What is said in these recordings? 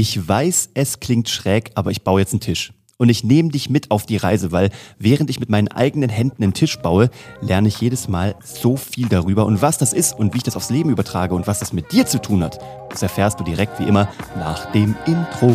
Ich weiß, es klingt schräg, aber ich baue jetzt einen Tisch. Und ich nehme dich mit auf die Reise, weil während ich mit meinen eigenen Händen einen Tisch baue, lerne ich jedes Mal so viel darüber. Und was das ist und wie ich das aufs Leben übertrage und was das mit dir zu tun hat, das erfährst du direkt wie immer nach dem Intro.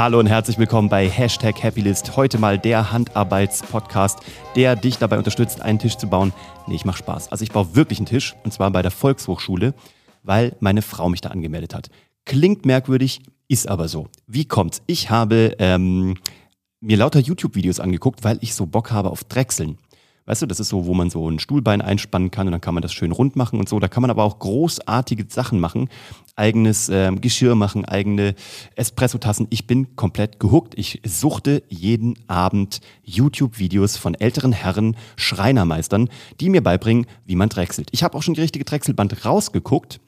Hallo und herzlich willkommen bei Hashtag Happylist. Heute mal der Handarbeitspodcast, der dich dabei unterstützt, einen Tisch zu bauen. Nee, ich mach Spaß. Also ich baue wirklich einen Tisch und zwar bei der Volkshochschule, weil meine Frau mich da angemeldet hat. Klingt merkwürdig, ist aber so. Wie kommt's? Ich habe ähm, mir lauter YouTube-Videos angeguckt, weil ich so Bock habe auf Drechseln. Weißt du, das ist so, wo man so ein Stuhlbein einspannen kann und dann kann man das schön rund machen und so. Da kann man aber auch großartige Sachen machen. Eigenes ähm, Geschirr machen, eigene Espresso-Tassen. Ich bin komplett gehuckt. Ich suchte jeden Abend YouTube-Videos von älteren Herren, Schreinermeistern, die mir beibringen, wie man drechselt. Ich habe auch schon die richtige Drechselband rausgeguckt,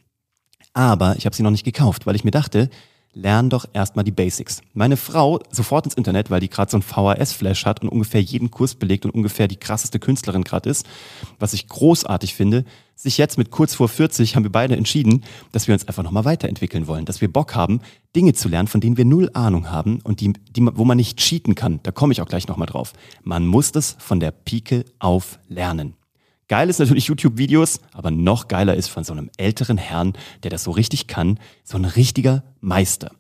aber ich habe sie noch nicht gekauft, weil ich mir dachte, lern doch erstmal die Basics. Meine Frau sofort ins Internet, weil die gerade so ein VHS-Flash hat und ungefähr jeden Kurs belegt und ungefähr die krasseste Künstlerin gerade ist, was ich großartig finde. Sich jetzt mit kurz vor 40 haben wir beide entschieden, dass wir uns einfach nochmal weiterentwickeln wollen, dass wir Bock haben, Dinge zu lernen, von denen wir null Ahnung haben und die, die, wo man nicht cheaten kann. Da komme ich auch gleich nochmal drauf. Man muss das von der Pike auf lernen. Geil ist natürlich YouTube-Videos, aber noch geiler ist von so einem älteren Herrn, der das so richtig kann, so ein richtiger Meister.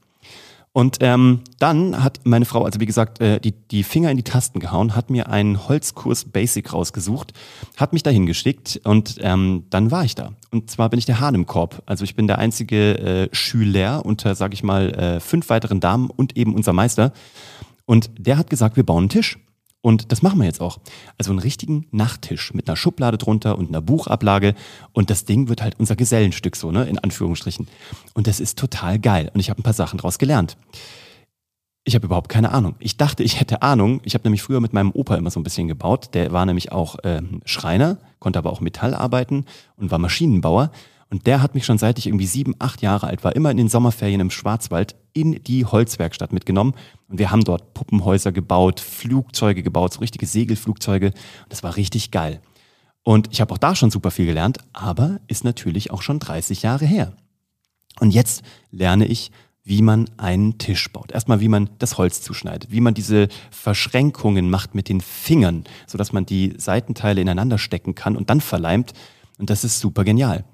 Und ähm, dann hat meine Frau, also wie gesagt, äh, die, die Finger in die Tasten gehauen, hat mir einen Holzkurs Basic rausgesucht, hat mich dahin geschickt und ähm, dann war ich da. Und zwar bin ich der Hahn im Korb. Also ich bin der einzige äh, Schüler unter, sag ich mal, äh, fünf weiteren Damen und eben unser Meister. Und der hat gesagt, wir bauen einen Tisch. Und das machen wir jetzt auch. Also einen richtigen Nachttisch mit einer Schublade drunter und einer Buchablage. Und das Ding wird halt unser Gesellenstück so, ne, in Anführungsstrichen. Und das ist total geil. Und ich habe ein paar Sachen daraus gelernt. Ich habe überhaupt keine Ahnung. Ich dachte, ich hätte Ahnung. Ich habe nämlich früher mit meinem Opa immer so ein bisschen gebaut. Der war nämlich auch ähm, Schreiner, konnte aber auch Metall arbeiten und war Maschinenbauer. Und der hat mich schon seit ich irgendwie sieben, acht Jahre alt war, immer in den Sommerferien im Schwarzwald in die Holzwerkstatt mitgenommen. Und wir haben dort Puppenhäuser gebaut, Flugzeuge gebaut, so richtige Segelflugzeuge. Und das war richtig geil. Und ich habe auch da schon super viel gelernt, aber ist natürlich auch schon 30 Jahre her. Und jetzt lerne ich, wie man einen Tisch baut. Erstmal, wie man das Holz zuschneidet, wie man diese Verschränkungen macht mit den Fingern, sodass man die Seitenteile ineinander stecken kann und dann verleimt. Und das ist super genial.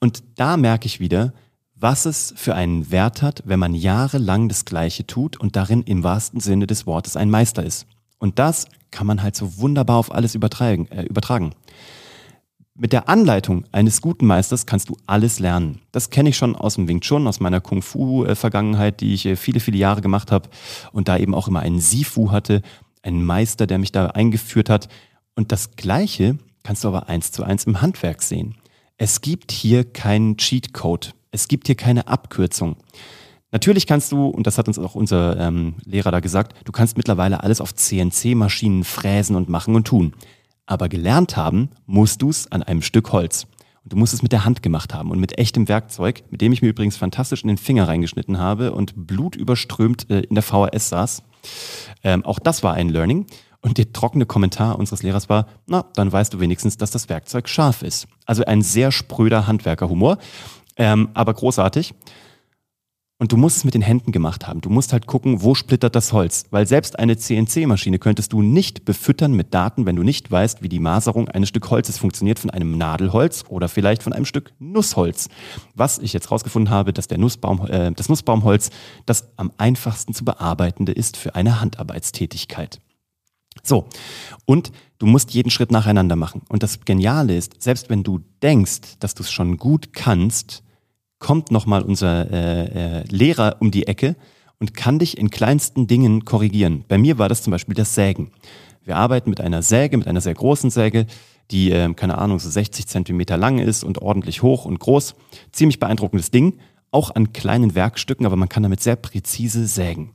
Und da merke ich wieder, was es für einen Wert hat, wenn man jahrelang das Gleiche tut und darin im wahrsten Sinne des Wortes ein Meister ist. Und das kann man halt so wunderbar auf alles übertragen. Äh, übertragen. Mit der Anleitung eines guten Meisters kannst du alles lernen. Das kenne ich schon aus dem Wing Chun, aus meiner Kung Fu-Vergangenheit, die ich äh, viele, viele Jahre gemacht habe und da eben auch immer einen Sifu hatte, einen Meister, der mich da eingeführt hat. Und das Gleiche kannst du aber eins zu eins im Handwerk sehen. Es gibt hier keinen Cheatcode. Es gibt hier keine Abkürzung. Natürlich kannst du, und das hat uns auch unser ähm, Lehrer da gesagt, du kannst mittlerweile alles auf CNC-Maschinen fräsen und machen und tun. Aber gelernt haben musst du es an einem Stück Holz. Und du musst es mit der Hand gemacht haben und mit echtem Werkzeug, mit dem ich mir übrigens fantastisch in den Finger reingeschnitten habe und blutüberströmt äh, in der VHS saß. Ähm, auch das war ein Learning. Und der trockene Kommentar unseres Lehrers war, na, dann weißt du wenigstens, dass das Werkzeug scharf ist. Also ein sehr spröder Handwerkerhumor, ähm, aber großartig. Und du musst es mit den Händen gemacht haben. Du musst halt gucken, wo splittert das Holz. Weil selbst eine CNC-Maschine könntest du nicht befüttern mit Daten, wenn du nicht weißt, wie die Maserung eines Stück Holzes funktioniert von einem Nadelholz oder vielleicht von einem Stück Nussholz. Was ich jetzt rausgefunden habe, dass der Nussbaum, äh, das Nussbaumholz das am einfachsten zu bearbeitende ist für eine Handarbeitstätigkeit. So, und du musst jeden Schritt nacheinander machen. Und das Geniale ist, selbst wenn du denkst, dass du es schon gut kannst, kommt nochmal unser äh, äh, Lehrer um die Ecke und kann dich in kleinsten Dingen korrigieren. Bei mir war das zum Beispiel das Sägen. Wir arbeiten mit einer Säge, mit einer sehr großen Säge, die, äh, keine Ahnung, so 60 Zentimeter lang ist und ordentlich hoch und groß. Ziemlich beeindruckendes Ding, auch an kleinen Werkstücken, aber man kann damit sehr präzise sägen.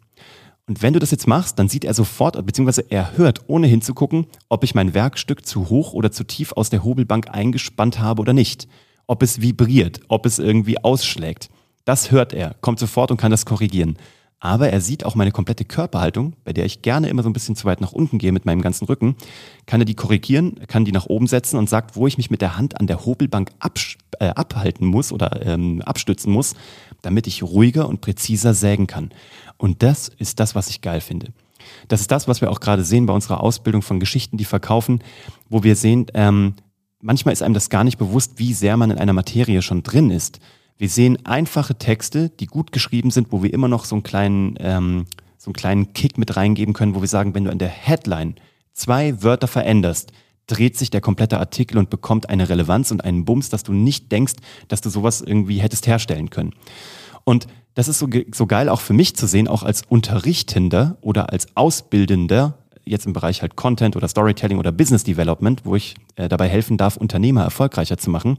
Und wenn du das jetzt machst, dann sieht er sofort, beziehungsweise er hört, ohne hinzugucken, ob ich mein Werkstück zu hoch oder zu tief aus der Hobelbank eingespannt habe oder nicht. Ob es vibriert, ob es irgendwie ausschlägt. Das hört er, kommt sofort und kann das korrigieren. Aber er sieht auch meine komplette Körperhaltung, bei der ich gerne immer so ein bisschen zu weit nach unten gehe mit meinem ganzen Rücken, kann er die korrigieren, kann die nach oben setzen und sagt, wo ich mich mit der Hand an der Hobelbank äh, abhalten muss oder ähm, abstützen muss, damit ich ruhiger und präziser sägen kann. Und das ist das, was ich geil finde. Das ist das, was wir auch gerade sehen bei unserer Ausbildung von Geschichten, die verkaufen, wo wir sehen, ähm, manchmal ist einem das gar nicht bewusst, wie sehr man in einer Materie schon drin ist. Wir sehen einfache Texte, die gut geschrieben sind, wo wir immer noch so einen kleinen, ähm, so einen kleinen Kick mit reingeben können, wo wir sagen, wenn du in der Headline zwei Wörter veränderst, dreht sich der komplette Artikel und bekommt eine Relevanz und einen Bums, dass du nicht denkst, dass du sowas irgendwie hättest herstellen können. Und das ist so, so geil auch für mich zu sehen, auch als Unterrichtender oder als Ausbildender, jetzt im Bereich halt Content oder Storytelling oder Business Development, wo ich äh, dabei helfen darf, Unternehmer erfolgreicher zu machen.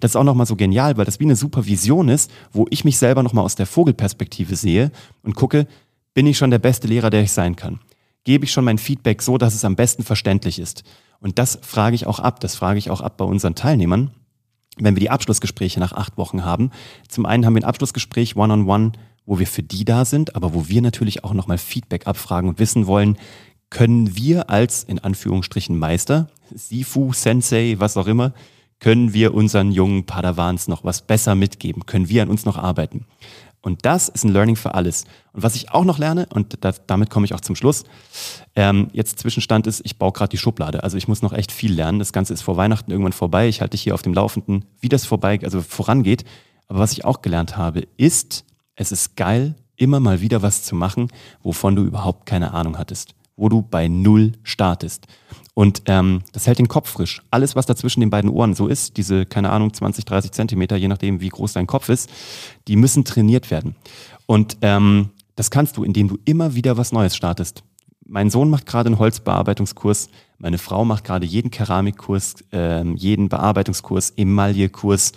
Das ist auch nochmal so genial, weil das wie eine super Vision ist, wo ich mich selber nochmal aus der Vogelperspektive sehe und gucke, bin ich schon der beste Lehrer, der ich sein kann? Gebe ich schon mein Feedback so, dass es am besten verständlich ist? Und das frage ich auch ab, das frage ich auch ab bei unseren Teilnehmern, wenn wir die Abschlussgespräche nach acht Wochen haben. Zum einen haben wir ein Abschlussgespräch one-on-one, -on -one, wo wir für die da sind, aber wo wir natürlich auch nochmal Feedback abfragen und wissen wollen, können wir als in Anführungsstrichen Meister, Sifu, Sensei, was auch immer, können wir unseren jungen Padawans noch was besser mitgeben? Können wir an uns noch arbeiten? Und das ist ein Learning für alles. Und was ich auch noch lerne, und das, damit komme ich auch zum Schluss, ähm, jetzt Zwischenstand ist, ich baue gerade die Schublade. Also ich muss noch echt viel lernen. Das Ganze ist vor Weihnachten irgendwann vorbei. Ich halte dich hier auf dem Laufenden, wie das vorbei, also vorangeht. Aber was ich auch gelernt habe, ist, es ist geil, immer mal wieder was zu machen, wovon du überhaupt keine Ahnung hattest wo du bei Null startest. Und ähm, das hält den Kopf frisch. Alles, was da zwischen den beiden Ohren so ist, diese, keine Ahnung, 20, 30 Zentimeter, je nachdem, wie groß dein Kopf ist, die müssen trainiert werden. Und ähm, das kannst du, indem du immer wieder was Neues startest. Mein Sohn macht gerade einen Holzbearbeitungskurs. Meine Frau macht gerade jeden Keramikkurs, äh, jeden Bearbeitungskurs, Emaillekurs,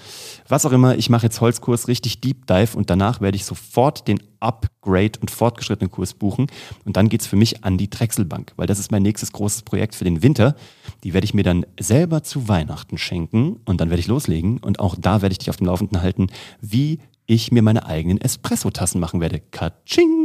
was auch immer. Ich mache jetzt Holzkurs, richtig Deep Dive und danach werde ich sofort den Upgrade und fortgeschrittenen Kurs buchen. Und dann geht's für mich an die Drechselbank, weil das ist mein nächstes großes Projekt für den Winter. Die werde ich mir dann selber zu Weihnachten schenken und dann werde ich loslegen. Und auch da werde ich dich auf dem Laufenden halten, wie ich mir meine eigenen Espresso-Tassen machen werde. Katsching!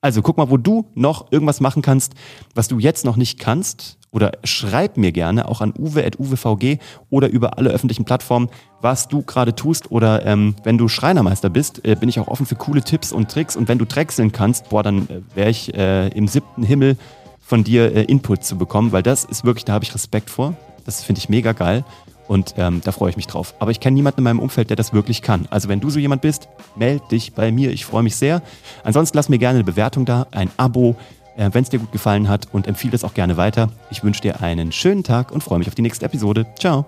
Also guck mal, wo du noch irgendwas machen kannst, was du jetzt noch nicht kannst. Oder schreib mir gerne auch an uwe.uwvg oder über alle öffentlichen Plattformen, was du gerade tust. Oder ähm, wenn du Schreinermeister bist, äh, bin ich auch offen für coole Tipps und Tricks. Und wenn du drechseln kannst, boah, dann äh, wäre ich äh, im siebten Himmel von dir äh, Input zu bekommen, weil das ist wirklich, da habe ich Respekt vor. Das finde ich mega geil. Und ähm, da freue ich mich drauf. Aber ich kenne niemanden in meinem Umfeld, der das wirklich kann. Also wenn du so jemand bist, meld dich bei mir. Ich freue mich sehr. Ansonsten lass mir gerne eine Bewertung da, ein Abo, äh, wenn es dir gut gefallen hat und empfehle es auch gerne weiter. Ich wünsche dir einen schönen Tag und freue mich auf die nächste Episode. Ciao.